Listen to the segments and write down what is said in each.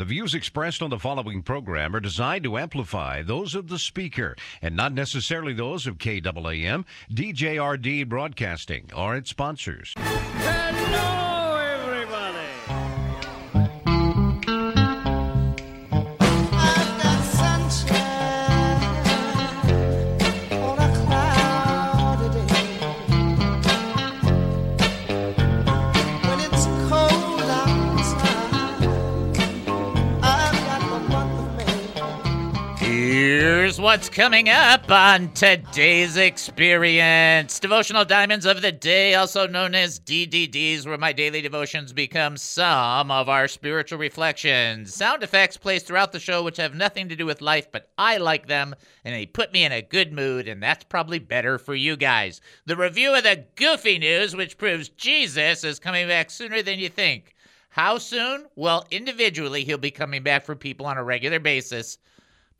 The views expressed on the following program are designed to amplify those of the speaker and not necessarily those of KAAM, DJRD Broadcasting, or its sponsors. Hello, what's coming up on today's experience. Devotional Diamonds of the Day, also known as DDDs, where my daily devotions become some of our spiritual reflections. Sound effects placed throughout the show which have nothing to do with life, but I like them and they put me in a good mood, and that's probably better for you guys. The review of the goofy news, which proves Jesus is coming back sooner than you think. How soon? Well, individually, he'll be coming back for people on a regular basis.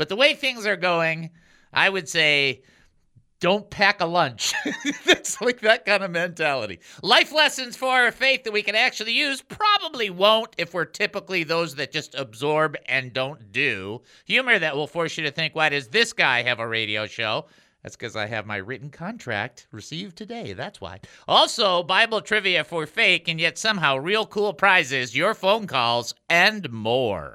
But the way things are going, I would say don't pack a lunch. It's like that kind of mentality. Life lessons for our faith that we can actually use probably won't if we're typically those that just absorb and don't do. Humor that will force you to think, why does this guy have a radio show? That's because I have my written contract received today. That's why. Also, Bible trivia for fake and yet somehow real cool prizes, your phone calls, and more.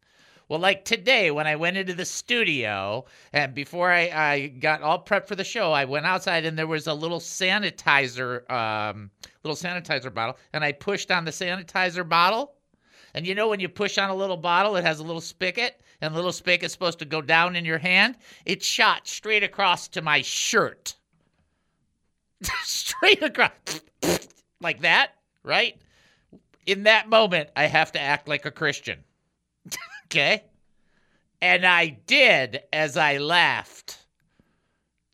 Well, like today when I went into the studio and before I, I got all prepped for the show, I went outside and there was a little sanitizer, um, little sanitizer bottle, and I pushed on the sanitizer bottle. And you know when you push on a little bottle, it has a little spigot, and the little spigot's supposed to go down in your hand. It shot straight across to my shirt, straight across, like that, right? In that moment, I have to act like a Christian. Okay? And I did as I laughed.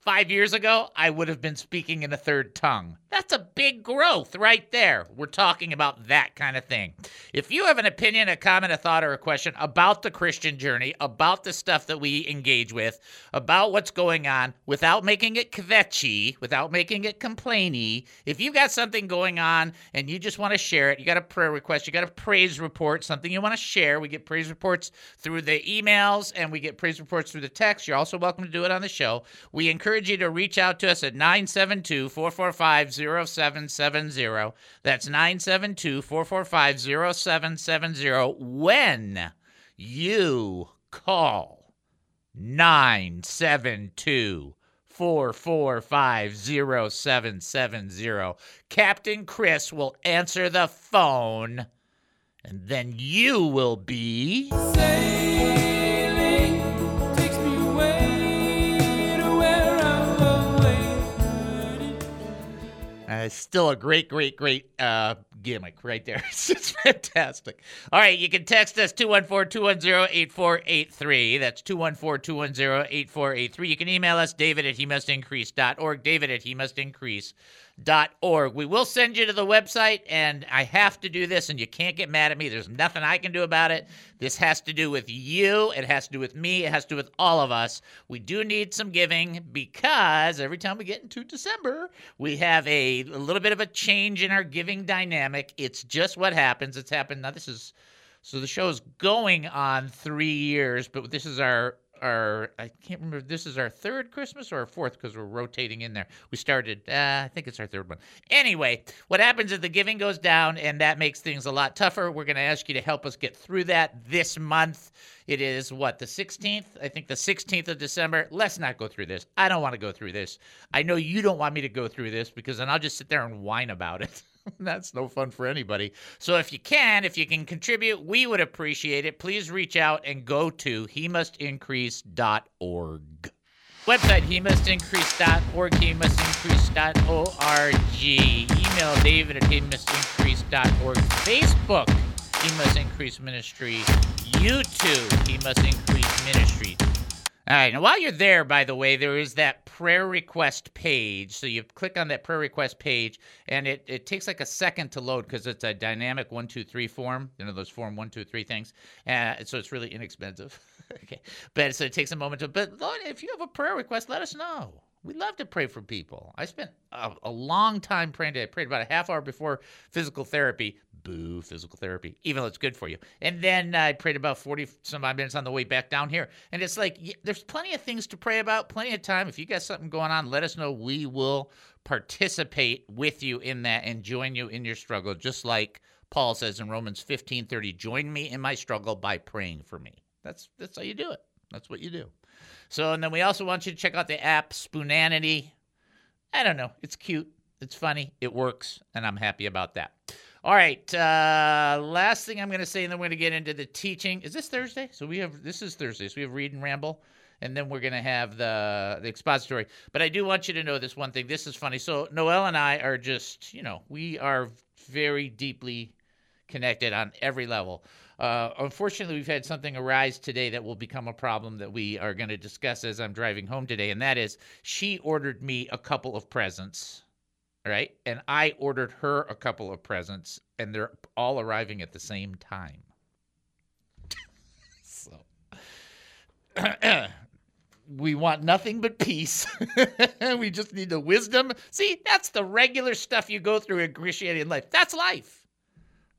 Five years ago, I would have been speaking in a third tongue. That's a big growth right there. We're talking about that kind of thing. If you have an opinion, a comment, a thought, or a question about the Christian journey, about the stuff that we engage with, about what's going on, without making it kvetchy, without making it complainy, if you've got something going on and you just want to share it, you got a prayer request, you got a praise report, something you want to share, we get praise reports through the emails and we get praise reports through the text. You're also welcome to do it on the show. We encourage you to reach out to us at 972 445 0770. That's 972 445 0770 when you call 972 445 0770. Captain Chris will answer the phone, and then you will be. Sailing still a great, great, great uh, gimmick right there. It's fantastic. All right, you can text us 214-210-8483. That's 214-210-8483. You can email us, david at he must increase.org, david at he must increase.org. We will send you to the website, and I have to do this, and you can't get mad at me. There's nothing I can do about it. This has to do with you. It has to do with me. It has to do with all of us. We do need some giving because every time we get into December, we have a, a little bit of a change in our giving dynamic. It's just what happens. It's happened. Now, this is so the show is going on three years, but this is our our I can't remember. This is our third Christmas or our fourth because we're rotating in there. We started. Uh, I think it's our third one. Anyway, what happens is the giving goes down, and that makes things a lot tougher. We're going to ask you to help us get through that this month. It is what the 16th. I think the 16th of December. Let's not go through this. I don't want to go through this. I know you don't want me to go through this because then I'll just sit there and whine about it. That's no fun for anybody. So if you can, if you can contribute, we would appreciate it. Please reach out and go to he must increase.org. Website he must increase.org, he must increase.org. Email David at he must increase.org. Facebook, he must increase ministry. YouTube, he must increase ministry. All right. Now, while you're there, by the way, there is that prayer request page. So you click on that prayer request page, and it, it takes like a second to load because it's a dynamic one, two, three form. You know, those form one, two, three things. Uh, so it's really inexpensive. okay. But so it takes a moment to, but Lord, if you have a prayer request, let us know. We love to pray for people. I spent a, a long time praying today. I prayed about a half hour before physical therapy. Boo, physical therapy, even though it's good for you. And then I prayed about 40 some odd minutes on the way back down here. And it's like, y- there's plenty of things to pray about, plenty of time. If you got something going on, let us know. We will participate with you in that and join you in your struggle, just like Paul says in Romans 15 30. Join me in my struggle by praying for me. That's, that's how you do it. That's what you do. So, and then we also want you to check out the app Spoonanity. I don't know. It's cute. It's funny. It works. And I'm happy about that. All right. Uh, last thing I'm going to say, and then we're going to get into the teaching. Is this Thursday? So we have, this is Thursday. So we have Read and Ramble. And then we're going to have the, the expository. But I do want you to know this one thing. This is funny. So Noel and I are just, you know, we are very deeply connected on every level. Uh, unfortunately, we've had something arise today that will become a problem that we are going to discuss as I'm driving home today, and that is she ordered me a couple of presents, right? And I ordered her a couple of presents, and they're all arriving at the same time. so. we want nothing but peace. we just need the wisdom. See, that's the regular stuff you go through in Christianity in life. That's life.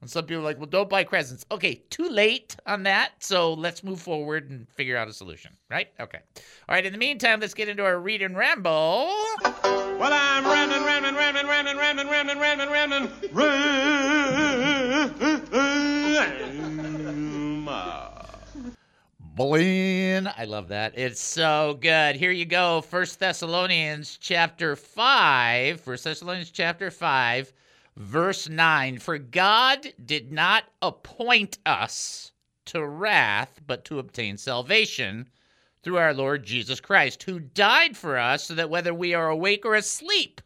And some people are like, well, don't buy presents. Okay, too late on that. So let's move forward and figure out a solution, right? Okay. All right, in the meantime, let's get into our read and ramble. Well, I'm ramming, ramming, ramming, ramming, ramming, ramming, ramming, ramming, ram. Blin. I love that. It's so good. Here you go. First Thessalonians chapter 5. First Thessalonians chapter 5, verse 9. For God did not appoint us to wrath, but to obtain salvation through our Lord Jesus Christ, who died for us so that whether we are awake or asleep,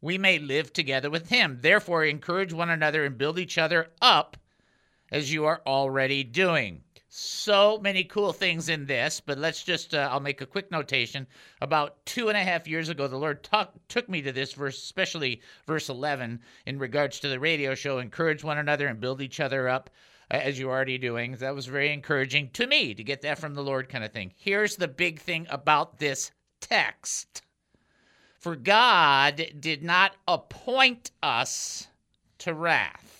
we may live together with him. Therefore, encourage one another and build each other up as you are already doing. So many cool things in this, but let's just, uh, I'll make a quick notation. About two and a half years ago, the Lord talk, took me to this verse, especially verse 11, in regards to the radio show encourage one another and build each other up as you're already doing. That was very encouraging to me to get that from the Lord, kind of thing. Here's the big thing about this text For God did not appoint us to wrath.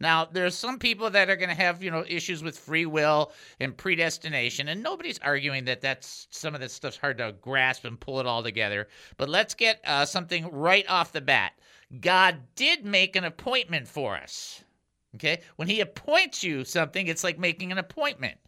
Now, there's some people that are going to have, you know, issues with free will and predestination, and nobody's arguing that that's some of this stuff's hard to grasp and pull it all together. But let's get uh, something right off the bat. God did make an appointment for us. Okay? When he appoints you something, it's like making an appointment.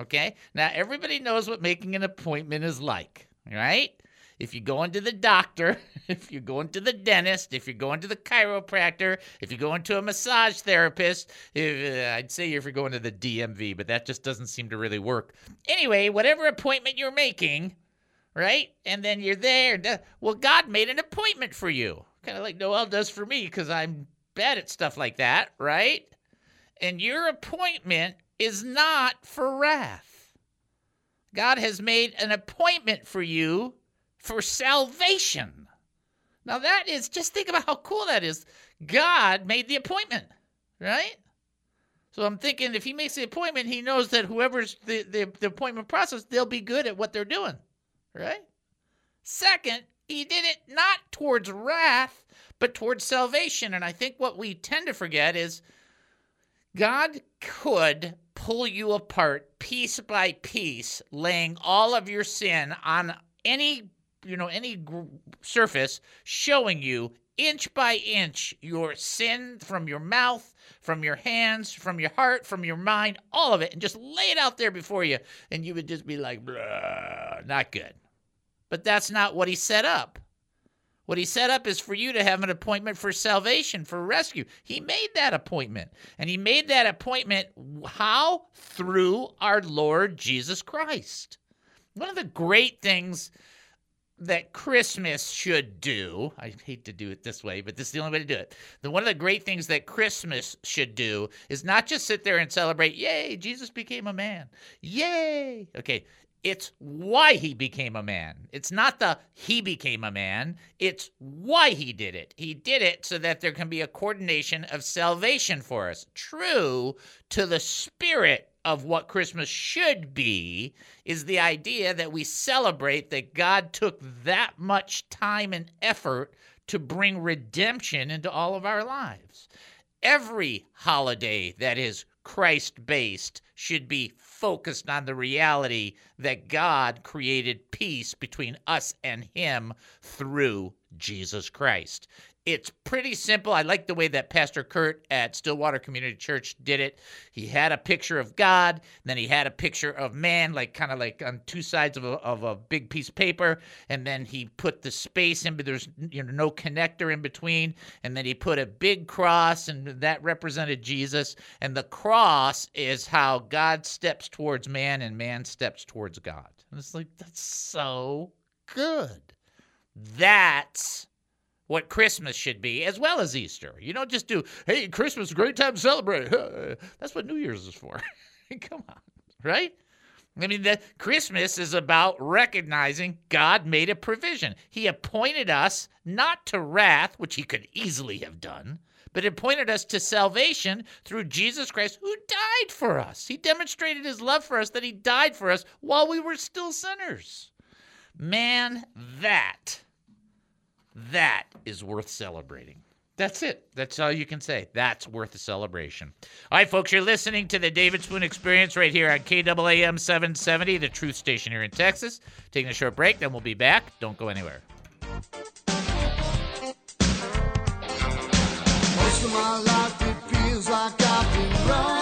Okay? Now, everybody knows what making an appointment is like, right? If you're going to the doctor, if you're going to the dentist, if you're going to the chiropractor, if you're going to a massage therapist, if, uh, I'd say if you're going to the DMV, but that just doesn't seem to really work. Anyway, whatever appointment you're making, right? And then you're there. Well, God made an appointment for you, kind of like Noel does for me because I'm bad at stuff like that, right? And your appointment is not for wrath. God has made an appointment for you for salvation. Now, that is just think about how cool that is. God made the appointment, right? So I'm thinking if he makes the appointment, he knows that whoever's the, the, the appointment process, they'll be good at what they're doing, right? Second, he did it not towards wrath, but towards salvation. And I think what we tend to forget is God could pull you apart piece by piece, laying all of your sin on any, you know, any gr- surface, showing you inch by inch your sin from your mouth, from your hands, from your heart, from your mind, all of it, and just lay it out there before you, and you would just be like, not good. But that's not what he set up. What he set up is for you to have an appointment for salvation, for rescue. He made that appointment. And he made that appointment how? Through our Lord Jesus Christ. One of the great things that Christmas should do. I hate to do it this way, but this is the only way to do it. The one of the great things that Christmas should do is not just sit there and celebrate, yay, Jesus became a man. Yay. Okay, it's why he became a man. It's not the he became a man, it's why he did it. He did it so that there can be a coordination of salvation for us. True to the spirit of what Christmas should be is the idea that we celebrate that God took that much time and effort to bring redemption into all of our lives. Every holiday that is Christ based should be focused on the reality that God created peace between us and Him through Jesus Christ. It's pretty simple. I like the way that Pastor Kurt at Stillwater Community Church did it. He had a picture of God, then he had a picture of man, like kind of like on two sides of a, of a big piece of paper, and then he put the space in, but there's you know no connector in between, and then he put a big cross, and that represented Jesus. And the cross is how God steps towards man, and man steps towards God. And it's like that's so good. That's what Christmas should be, as well as Easter. You don't just do, hey, Christmas great time to celebrate. Uh, that's what New Year's is for. Come on, right? I mean, the Christmas is about recognizing God made a provision. He appointed us not to wrath, which he could easily have done, but appointed us to salvation through Jesus Christ, who died for us. He demonstrated his love for us that he died for us while we were still sinners. Man, that that is worth celebrating. That's it. That's all you can say. That's worth a celebration. All right, folks, you're listening to the David Spoon Experience right here on KAAM 770, the truth station here in Texas. Taking a short break, then we'll be back. Don't go anywhere. Most of my life it feels like I've been running,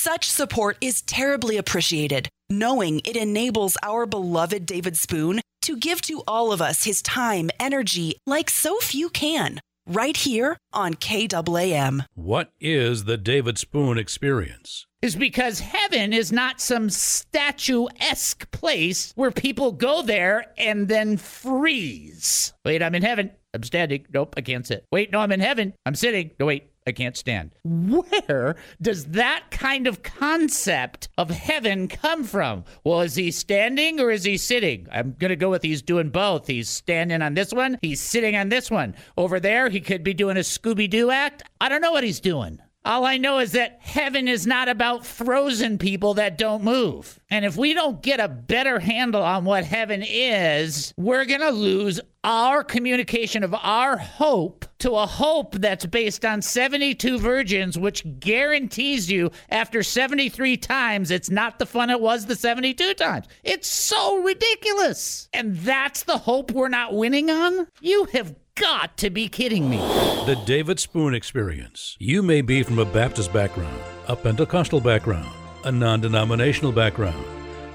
Such support is terribly appreciated, knowing it enables our beloved David Spoon to give to all of us his time, energy, like so few can, right here on KAAM. What is the David Spoon experience? is because heaven is not some statuesque place where people go there and then freeze. Wait, I'm in heaven. I'm standing. Nope, I can't sit. Wait, no, I'm in heaven. I'm sitting. No, wait, I can't stand. Where does that kind of concept of heaven come from? Well, is he standing or is he sitting? I'm going to go with he's doing both. He's standing on this one, he's sitting on this one. Over there, he could be doing a Scooby Doo act. I don't know what he's doing. All I know is that heaven is not about frozen people that don't move. And if we don't get a better handle on what heaven is, we're going to lose our communication of our hope to a hope that's based on 72 virgins, which guarantees you after 73 times it's not the fun it was the 72 times. It's so ridiculous. And that's the hope we're not winning on? You have got to be kidding me. The David Spoon Experience. You may be from a Baptist background, a Pentecostal background, a non denominational background.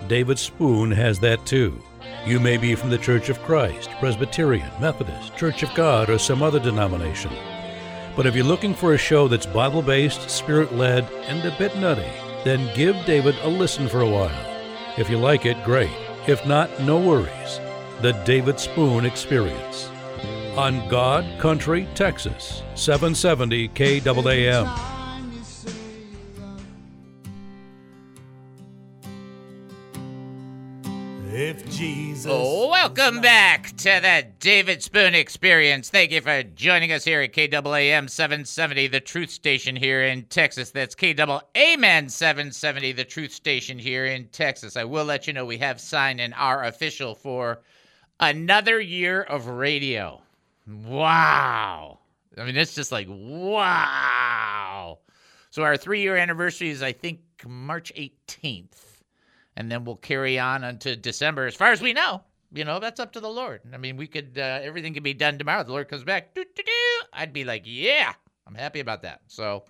David Spoon has that too. You may be from the Church of Christ, Presbyterian, Methodist, Church of God, or some other denomination. But if you're looking for a show that's Bible based, spirit led, and a bit nutty, then give David a listen for a while. If you like it, great. If not, no worries. The David Spoon Experience. On God Country, Texas, 770 KAAM. Welcome back to the David Spoon Experience. Thank you for joining us here at KAAM 770, the truth station here in Texas. That's KAAM 770, the truth station here in Texas. I will let you know we have signed in our official for another year of radio. Wow. I mean, it's just like, wow. So our three year anniversary is, I think, March 18th and then we'll carry on until December, as far as we know. You know, that's up to the Lord. I mean, we could, uh, everything could be done tomorrow. The Lord comes back, doo, doo, doo. I'd be like, yeah, I'm happy about that. So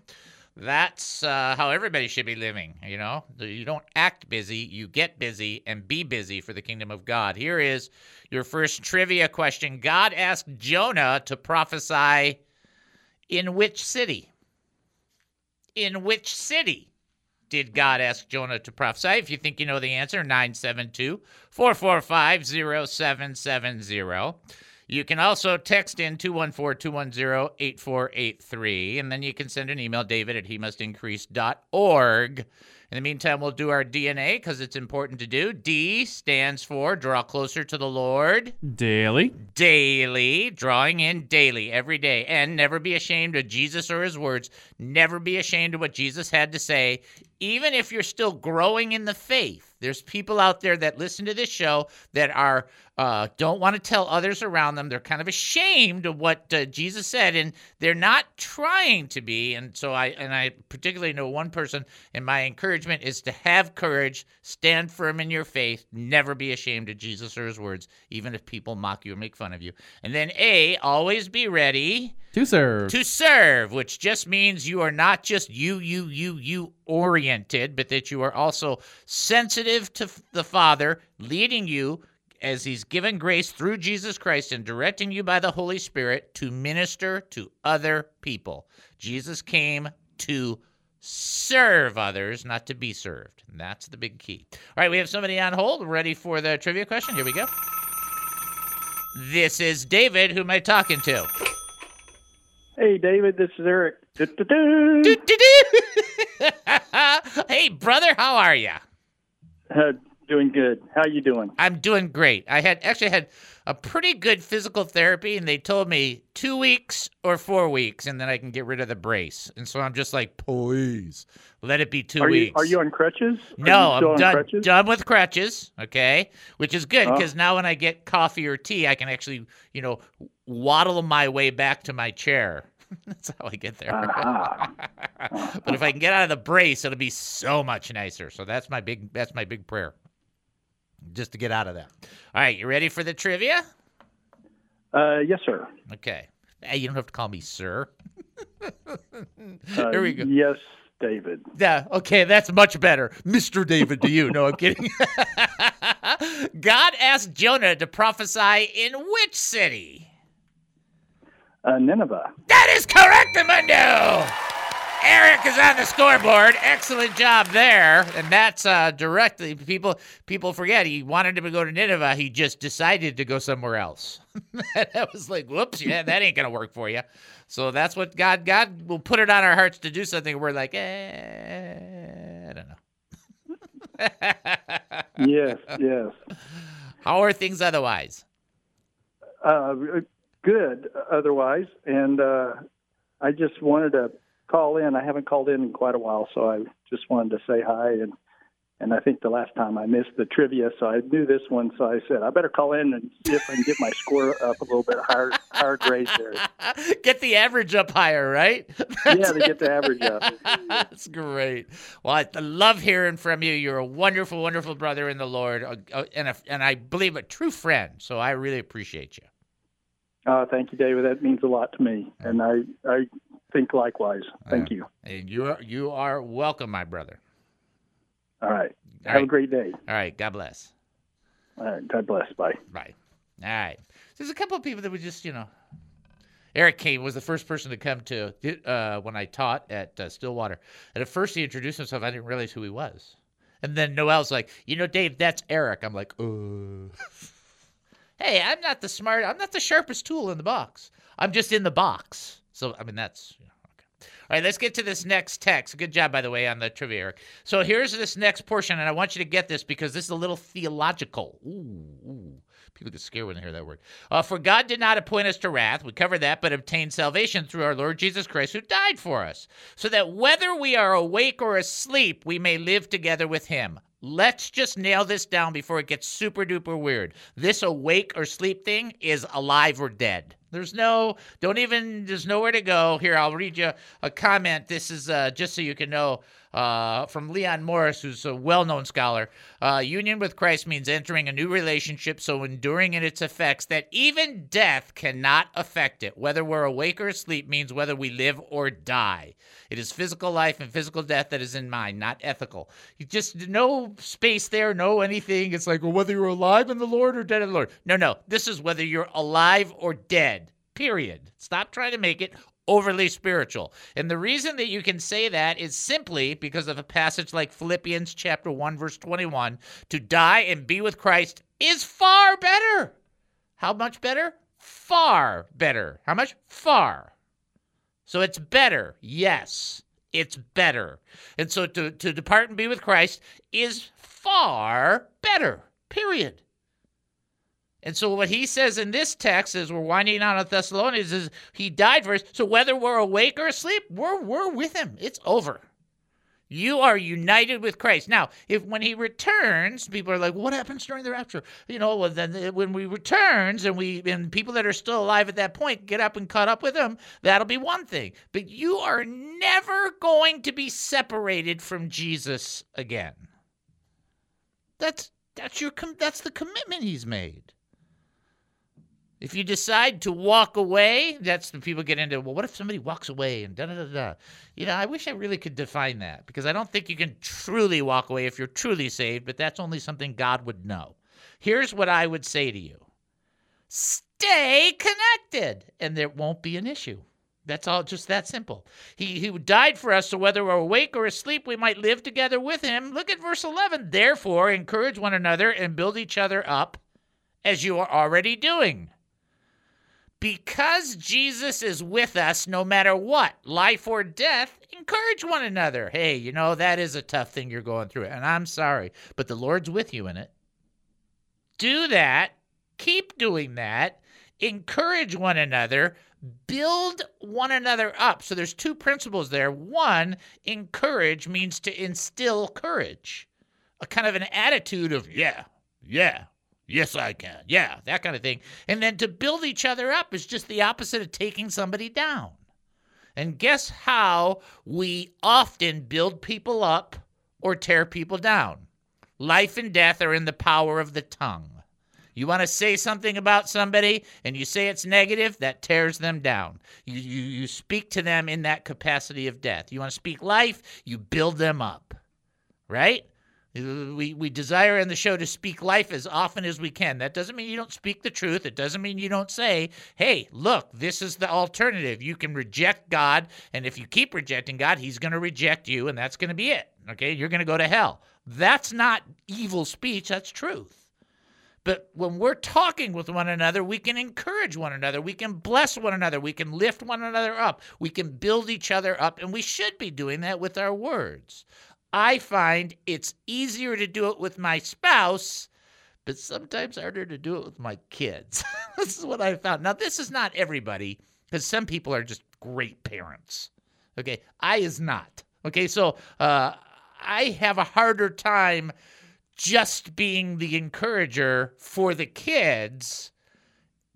that's uh, how everybody should be living. You know, you don't act busy, you get busy and be busy for the kingdom of God. Here is your first trivia question God asked Jonah to prophesy in which city? In which city? Did God ask Jonah to prophesy? If you think you know the answer, 972 445 0770. You can also text in 214 210 8483, and then you can send an email, david at he must increase.org. In the meantime, we'll do our DNA because it's important to do. D stands for draw closer to the Lord Daily. daily, drawing in daily, every day, and never be ashamed of Jesus or his words. Never be ashamed of what Jesus had to say, even if you're still growing in the faith. There's people out there that listen to this show that are uh, don't want to tell others around them. They're kind of ashamed of what uh, Jesus said, and they're not trying to be. And so I and I particularly know one person. And my encouragement is to have courage, stand firm in your faith, never be ashamed of Jesus or His words, even if people mock you or make fun of you. And then A, always be ready To serve. to serve, which just means you are not just you, you, you, you oriented, but that you are also sensitive to the Father leading you as He's given grace through Jesus Christ and directing you by the Holy Spirit to minister to other people. Jesus came to serve others, not to be served. And that's the big key. All right, we have somebody on hold ready for the trivia question. Here we go. This is David. Who am I talking to? Hey, David, this is Eric. Hey, brother, how are you? Uh, doing good. How you doing? I'm doing great. I had actually had a pretty good physical therapy, and they told me two weeks or four weeks, and then I can get rid of the brace. And so I'm just like, please let it be two Are you weeks. are you on crutches? No, I'm done, crutches? done with crutches. Okay, which is good Oh. because now when I get coffee or tea, I can actually, you know, waddle my way back to my chair. That's how I get there. Ah. but if I can get out of the brace, it'll be so much nicer. So that's my big that's my big prayer. Just to get out of that. All right, you ready for the trivia? Uh, yes, sir. Okay. Hey, you don't have to call me sir. Uh, There we go. Yes, David. Yeah, okay, that's much better. Mr. David to you. No, I'm kidding. God asked Jonah to prophesy in which city? Uh, Nineveh. That is correct, Amundo! Eric is on the scoreboard. Excellent job there. And that's uh, directly people people forget he wanted him to go to Nineveh. He just decided to go somewhere else. that was like, whoops, yeah, that ain't gonna work for you. So that's what God God will put it on our hearts to do something. We're like, eh, I don't know. Yes, yes. How are things otherwise? Uh, good. Otherwise, and uh, I just wanted to call in. I haven't called in in quite a while, so I just wanted to say hi. And and I think the last time I missed the trivia, so I knew this one. So I said I better call in and see if I can get my score up a little bit higher, higher grade there. Get the average up higher, right? Yeah, to get the average up. That's great. Well, I I love hearing from you. You're a wonderful, wonderful brother in the Lord, uh, uh, and a, and I believe a true friend. So I really appreciate you. Uh, thank you, David. That means a lot to me, and I I think likewise. Thank you. And you are, you are welcome, my brother. All right. All Have a great day. All right. God bless. All right. God bless. Bye. Right. All right. There's a couple of people that would just, you know. Eric Kane was the first person to come to uh, when I taught at uh, Stillwater. And at first he introduced himself. I didn't realize who he was. And then Noel's like, you know, Dave, that's Eric. I'm like, uh. hey, I'm not the smart, I'm not the sharpest tool in the box. I'm just in the box. So, I mean, that's, okay. All right, let's get to this next text. Good job, by the way, on the trivia, Eric. So here's this next portion, and I want you to get this because this is a little theological. Ooh, ooh. People get scared when they hear that word. Uh, For God did not appoint us to wrath, we covered that, but obtained salvation through our Lord Jesus Christ, who died for us, so that whether we are awake or asleep, we may live together with him. Let's just nail this down before it gets super duper weird. This awake or sleep thing is alive or dead. There's no, don't even, there's nowhere to go. Here, I'll read you a comment. This is uh, just so you can know uh, from Leon Morris, who's a well known scholar. Uh, union with Christ means entering a new relationship, so enduring in its effects that even death cannot affect it. Whether we're awake or asleep means whether we live or die. It is physical life and physical death that is in mind, not ethical. You just no space there, no anything. It's like, well, whether you're alive in the Lord or dead in the Lord. No, no. This is whether you're alive or dead. Period. Stop trying to make it overly spiritual. And the reason that you can say that is simply because of a passage like Philippians chapter 1 verse 21, to die and be with Christ is far better. How much better? Far better. How much? Far. So it's better. Yes, it's better. And so to, to depart and be with Christ is far better. Period. And so what he says in this text as we're winding down on Thessalonians is he died for us. So whether we're awake or asleep, we're we're with him. It's over. You are united with Christ. Now, if when he returns, people are like, "What happens during the rapture?" You know, well, then uh, when we returns and we and people that are still alive at that point get up and caught up with him, that'll be one thing. But you are never going to be separated from Jesus again. That's that's your that's the commitment he's made. If you decide to walk away, that's the people get into. Well, what if somebody walks away and da da da da? You know, I wish I really could define that because I don't think you can truly walk away if you're truly saved, but that's only something God would know. Here's what I would say to you stay connected, and there won't be an issue. That's all, just that simple. He, he died for us, so whether we're awake or asleep, we might live together with him. Look at verse 11. Therefore, encourage one another and build each other up as you are already doing because Jesus is with us no matter what, life or death, encourage one another. Hey, you know, that is a tough thing you're going through, and I'm sorry, but the Lord's with you in it. Do that. Keep doing that. Encourage one another. Build one another up. So there's two principles there. One, encourage means to instill courage, a kind of an attitude of, yeah, yeah, Yes, I can. Yeah, that kind of thing. And then to build each other up is just the opposite of taking somebody down. And guess how we often build people up or tear people down? Life and death are in the power of the tongue. You want to say something about somebody and you say it's negative, that tears them down. You, you, you speak to them in that capacity of death. You want to speak life, you build them up. Right? Uh, we, we desire in the show to speak life as often as we can. That doesn't mean you don't speak the truth. It doesn't mean you don't say, hey, look, this is the alternative. You can reject God, and if you keep rejecting God, He's going to reject you, and that's going to be it. Okay? You're going to go to hell. That's not evil speech, that's truth. But when we're talking with one another, we can encourage one another. We can bless one another. We can lift one another up. We can build each other up, and we should be doing that with our words. I find it's easier to do it with my spouse, but sometimes harder to do it with my kids. this is what I found. Now, this is not everybody, because some people are just great parents. Okay, I is not. Okay, so uh, I have a harder time just being the encourager for the kids,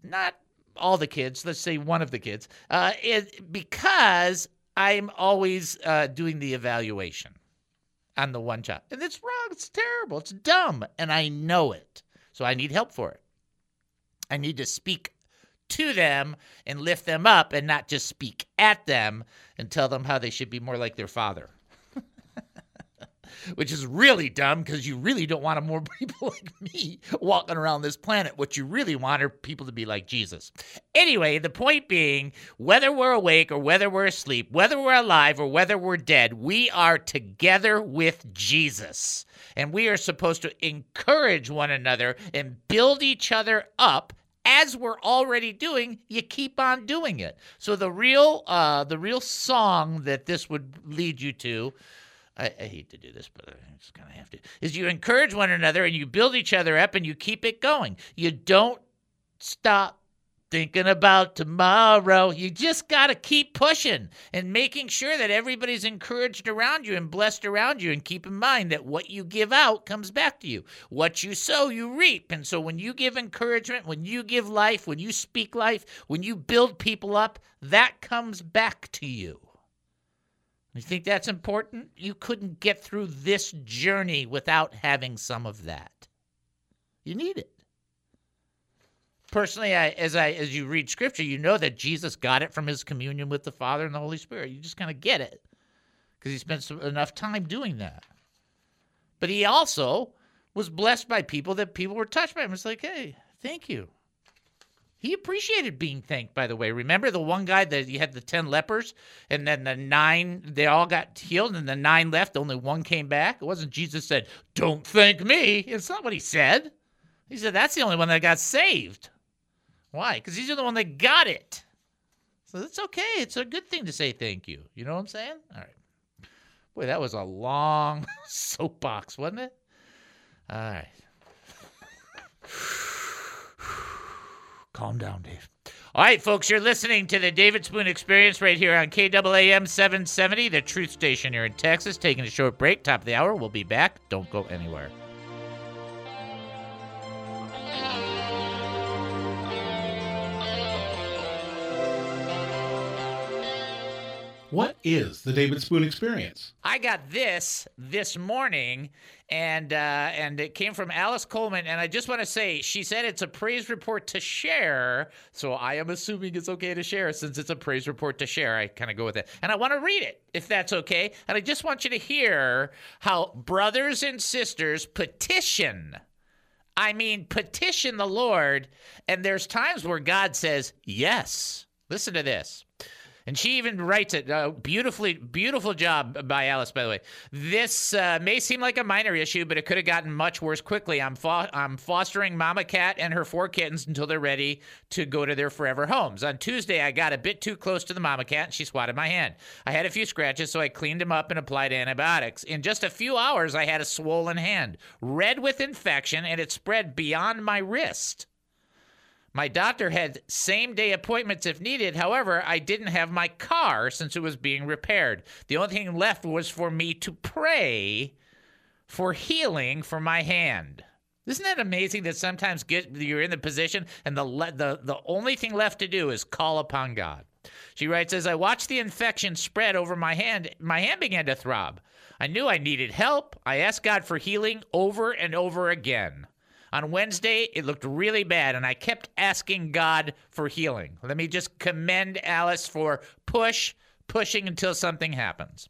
not all the kids. Let's say one of the kids, uh, it, because I'm always uh, doing the evaluation on the one child. And it's wrong. It's terrible. It's dumb. And I know it. So I need help for it. I need to speak to them and lift them up and not just speak at them and tell them how they should be more like their father. Which is really dumb because you really don't want more people like me walking around this planet. What you really want are people to be like Jesus. Anyway, the point being whether we're awake or whether we're asleep, whether we're alive or whether we're dead, we are together with Jesus. And we are supposed to encourage one another and build each other up as we're already doing, you keep on doing it. So the real, uh, the real song that this would lead you to, I, I hate to do this, but I just kind of have to, is you encourage one another and you build each other up and you keep it going. You don't stop thinking about tomorrow. You just got to keep pushing and making sure that everybody's encouraged around you and blessed around you. And keep in mind that what you give out comes back to you. What you sow, you reap. And so when you give encouragement, when you give life, when you speak life, when you build people up, that comes back to you. You think that's important? You couldn't get through this journey without having some of that. You need it. Personally I, as i as you read scripture you know that jesus got it from his communion with the father and the holy spirit. You just kind of get it because he spent enough time doing that. But he also was blessed by people that people were touched by him. It's like hey thank you he appreciated being thanked by the way remember the one guy that he had the 10 lepers and then the nine they all got healed and the nine left only one came back it wasn't jesus said don't thank me it's not what he said he said that's the only one that got saved why? Because he's the one that got it. So it's okay. It's a good thing to say thank you. You know what I'm saying? All right. Boy, that was a long soapbox, wasn't it? All right. Calm down, Dave. All right, folks, you're listening to the David Spoon Experience right here on KAAM 770, the truth station here in Texas. Taking a short break, top of the hour. We'll be back. Don't go anywhere. What is the David Spoon Experience? I got this this morning, and uh, and it came from Alice Coleman. And I just want to say, she said it's a praise report to share. So I am assuming it's okay to share since it's a praise report to share. I kind of go with it, and I want to read it if that's okay. And I just want you to hear how brothers and sisters petition. I mean, petition the Lord, and there's times where God says yes. Listen to this. And she even writes it uh, beautifully, beautiful job by Alice, by the way. This uh, may seem like a minor issue, but it could have gotten much worse quickly. I'm, fo- I'm fostering Mama Cat and her four kittens until they're ready to go to their forever homes. On Tuesday, I got a bit too close to the Mama Cat and she swatted my hand. I had a few scratches, so I cleaned them up and applied antibiotics. In just a few hours, I had a swollen hand, red with infection, and it spread beyond my wrist. My doctor had same day appointments if needed. However, I didn't have my car since it was being repaired. The only thing left was for me to pray for healing for my hand. Isn't that amazing that sometimes get, you're in the position and the, the the only thing left to do is call upon God. She writes as I watched the infection spread over my hand, my hand began to throb. I knew I needed help. I asked God for healing over and over again. On Wednesday, it looked really bad, and I kept asking God for healing. Let me just commend Alice for push, pushing until something happens.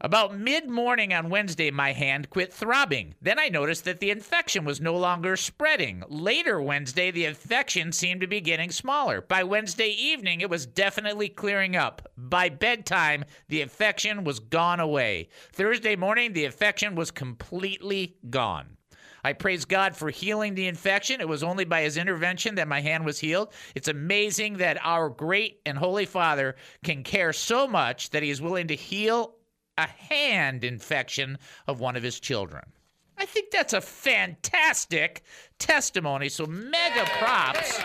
About mid morning on Wednesday, my hand quit throbbing. Then I noticed that the infection was no longer spreading. Later Wednesday, the infection seemed to be getting smaller. By Wednesday evening, it was definitely clearing up. By bedtime, the infection was gone away. Thursday morning, the infection was completely gone. I praise God for healing the infection. It was only by his intervention that my hand was healed. It's amazing that our great and holy Father can care so much that he is willing to heal a hand infection of one of his children. I think that's a fantastic testimony. So mega props.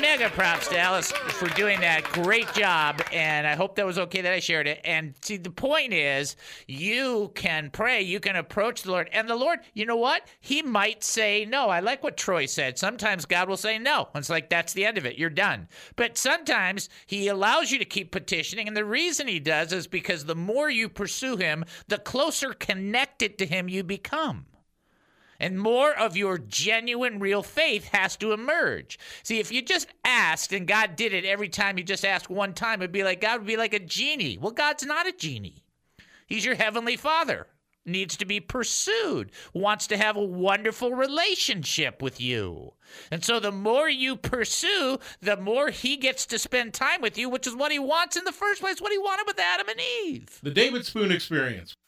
Mega props to Alice for doing that. Great job. And I hope that was okay that I shared it. And see, the point is, you can pray, you can approach the Lord. And the Lord, you know what? He might say no. I like what Troy said. Sometimes God will say no. It's like, that's the end of it. You're done. But sometimes He allows you to keep petitioning. And the reason He does is because the more you pursue Him, the closer connected to Him you become. And more of your genuine, real faith has to emerge. See, if you just asked and God did it every time you just asked one time, it'd be like God would be like a genie. Well, God's not a genie. He's your heavenly father. Needs to be pursued, wants to have a wonderful relationship with you. And so the more you pursue, the more he gets to spend time with you, which is what he wants in the first place, what he wanted with Adam and Eve. The David Spoon Experience.